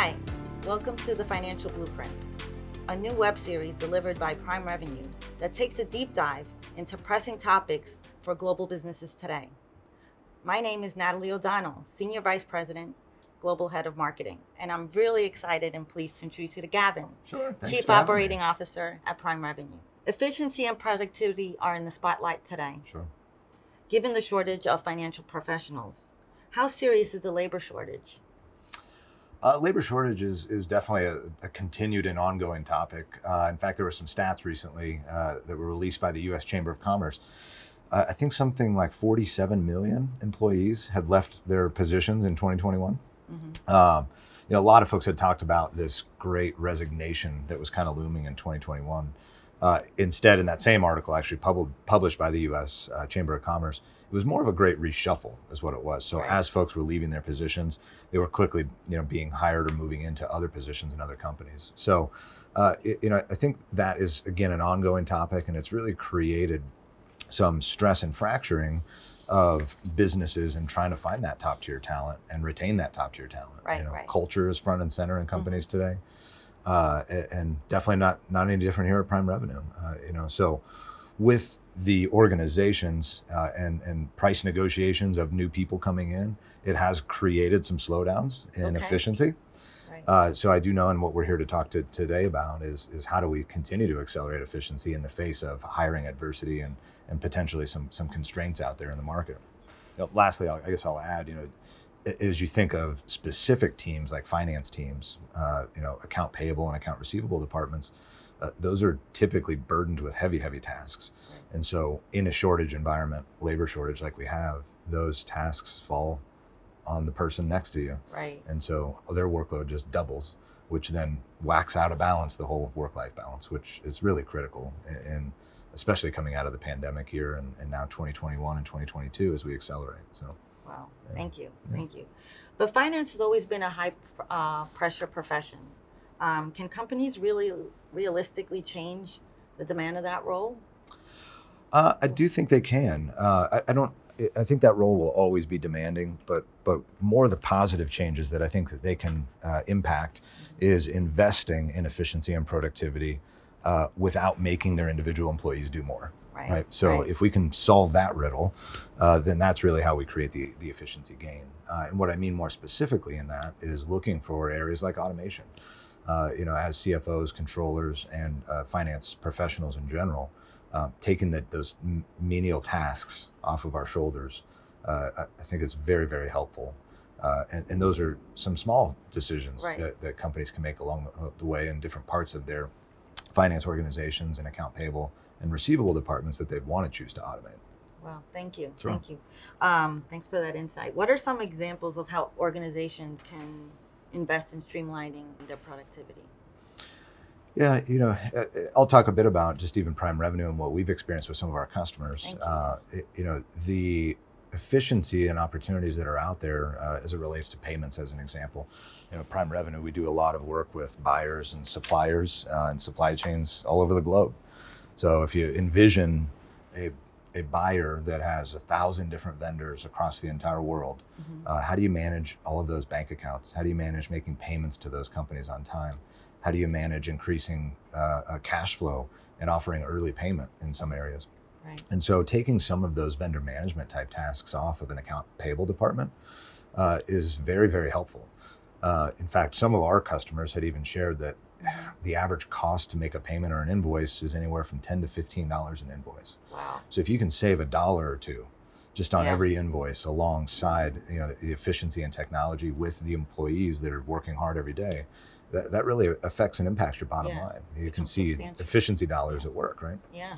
Hi, welcome to the Financial Blueprint, a new web series delivered by Prime Revenue that takes a deep dive into pressing topics for global businesses today. My name is Natalie O'Donnell, Senior Vice President, Global Head of Marketing, and I'm really excited and pleased to introduce you to Gavin, Sure. Chief for having me. Operating Officer at Prime Revenue. Efficiency and productivity are in the spotlight today. Sure. Given the shortage of financial professionals, how serious is the labor shortage? Uh, labor shortage is, is definitely a, a continued and ongoing topic. Uh, in fact, there were some stats recently uh, that were released by the U.S. Chamber of Commerce. Uh, I think something like 47 million employees had left their positions in 2021. Um, you know, a lot of folks had talked about this great resignation that was kind of looming in 2021. Uh, instead, in that same article, actually pub- published by the U.S. Uh, Chamber of Commerce, it was more of a great reshuffle, is what it was. So Right. as folks were leaving their positions, they were quickly, you know, being hired or moving into other positions in other companies. So, uh, it- you know, I think that is again an ongoing topic, and it's really created some stress and fracturing of businesses and trying to find that top tier talent and retain that top tier talent. Right, you know, right. Mm-hmm. Culture is front and center in companies today, uh, and definitely not not any different here at Prime Revenue. Uh, you know, so with the organizations uh, and and price negotiations of new people coming in, it has created some slowdowns in Okay. efficiency. Right. Uh, so I do know, and what we're here to talk to today about is is how do we continue to accelerate efficiency in the face of hiring adversity and and potentially some some constraints out there in the market. You know, lastly, I'll, I guess I'll add, you know, as you think of specific teams like finance teams, uh, you know, account payable and account receivable departments, uh, those are typically burdened with heavy, heavy tasks. And so, in a shortage environment, labor shortage like we have, those tasks fall on the person next to you. right. And so their workload just doubles, which then whacks out of balance the whole work life balance, which is really critical. And- And especially coming out of the pandemic here and, and now 2021 and 2022 as we accelerate. So, Wow. Thank you. Thank you. But finance has always been a high uh, pressure profession. Um, can companies really realistically change the demand of that role? uh, I do think they can. Uh, I, I don't. I think that role will always be demanding, but but more of the positive changes that I think that they can uh, impact is investing in efficiency and productivity uh, without making their individual employees do more. Right. right? So Right. if we can solve that riddle, uh, then that's really how we create the, the efficiency gain. Uh, and what I mean more specifically in that is looking for areas like automation. Uh, you know, as CFOs, controllers, and uh, finance professionals in general, uh, taking that those menial tasks off of our shoulders, uh, I, think is very, very helpful. Uh, and, and those are some small decisions Right. that, that companies can make along the, the way in different parts of their finance organizations and account payable and receivable departments that they'd want to choose to automate. Wow. Thank you. Sure. Thank you. Um, thanks for that insight. What are some examples of how organizations can invest in streamlining their productivity? Yeah, you know, uh, I'll talk a bit about just even prime revenue and what we've experienced with some of our customers. You. Uh, you know, the efficiency and opportunities that are out there uh, as it relates to payments, as an example. You know, prime revenue, we do a lot of work with buyers and suppliers uh, and supply chains all over the globe. So if you envision a a buyer that has a thousand different vendors across the entire world, uh, how do you manage all of those bank accounts? How do you manage making payments to those companies on time? How do you manage increasing uh, uh, cash flow and offering early payment in some areas? Right. And so, taking some of those vendor management type tasks off of an account payable department uh, is very, very helpful. Uh, in fact, some of our customers had even shared that the average cost to make a payment or an invoice is anywhere from ten to fifteen dollars an invoice. Wow. So if you can save a dollar or two just on Yeah. every invoice alongside you know the efficiency and technology with the employees that are working hard every day, that, that really affects and impacts your bottom Yeah. line. You can see efficiency dollars at work, right? Yeah.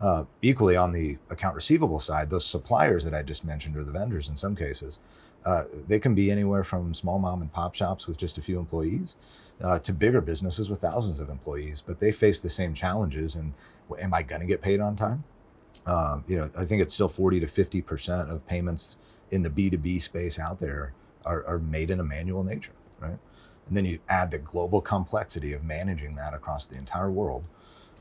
Uh, equally on the account receivable side, those suppliers that I just mentioned, or the vendors in some cases, uh, they can be anywhere from small mom and pop shops with just a few employees uh, to bigger businesses with thousands of employees. But they face the same challenges. And am I going to get paid on time? Um, you know, I think it's still 40 to 50 percent of payments in the B2B space out there are, are made in a manual nature, right? And then you add the global complexity of managing that across the entire world.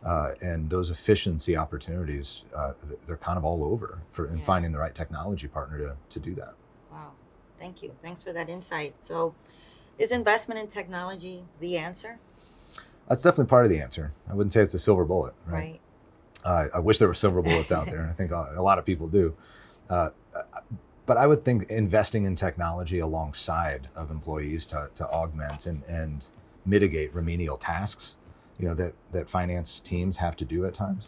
Uh, and those efficiency opportunities, uh, they're kind of all over for in Yeah. finding the right technology partner to, to do that. Wow. Thank you. Thanks for that insight. So, Is investment in technology the answer? That's definitely part of the answer. I wouldn't say it's a silver bullet, right? Right. Uh, I wish there were silver bullets out there. I think a a lot of people do. Uh, but I would think investing in technology alongside of employees to, to augment and, and mitigate remedial tasks, you know, that, that finance teams have to do at times.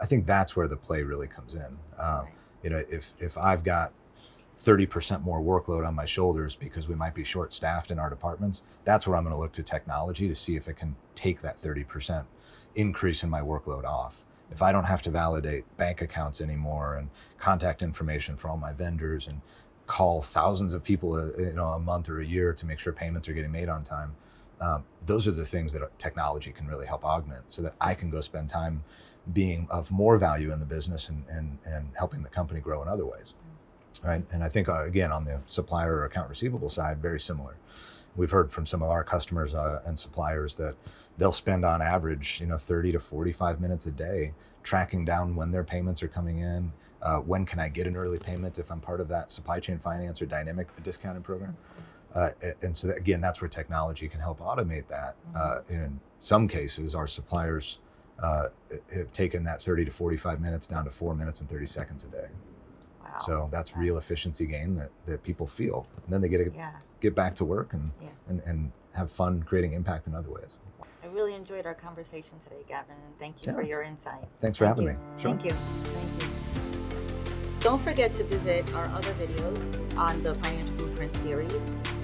I think that's where the play really comes in. Um, you know, if, if I've got 30% more workload on my shoulders because we might be short staffed in our departments, that's where I'm going to look to technology to see if it can take that 30% increase in my workload off. If I don't have to validate bank accounts anymore and contact information for all my vendors and call thousands of people a, you know, a month or a year to make sure payments are getting made on time, um, those are the things that technology can really help augment so that I can go spend time being of more value in the business and, and, and helping the company grow in other ways right? And I think uh, again on the supplier or account receivable side, very similar. We've heard from some of our customers uh, and suppliers that they'll spend on average, you know, 30 to 45 minutes a day tracking down when their payments are coming in. Uh, when can I get an early payment if I'm part of that supply chain finance or dynamic discounting program? Uh, and so that, again, that's where technology can help automate that. Uh, in some cases, our suppliers uh, have taken that 30 to 45 minutes down to four minutes and 30 seconds a day. Wow. So that's real efficiency gain that, that people feel. And then they get to Yeah. get back to work and, Yeah. and, and have fun creating impact in other ways. I really enjoyed our conversation today, Gavin, and thank you Yeah. for your insight. Thanks for Thank having you. me. Thank you. Thank you. Don't forget to visit our other videos on the Financial Blueprint series.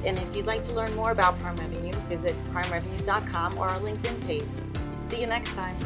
And if you'd like to learn more about Prime Revenue, visit primerevenue.com or our LinkedIn page. See you next time.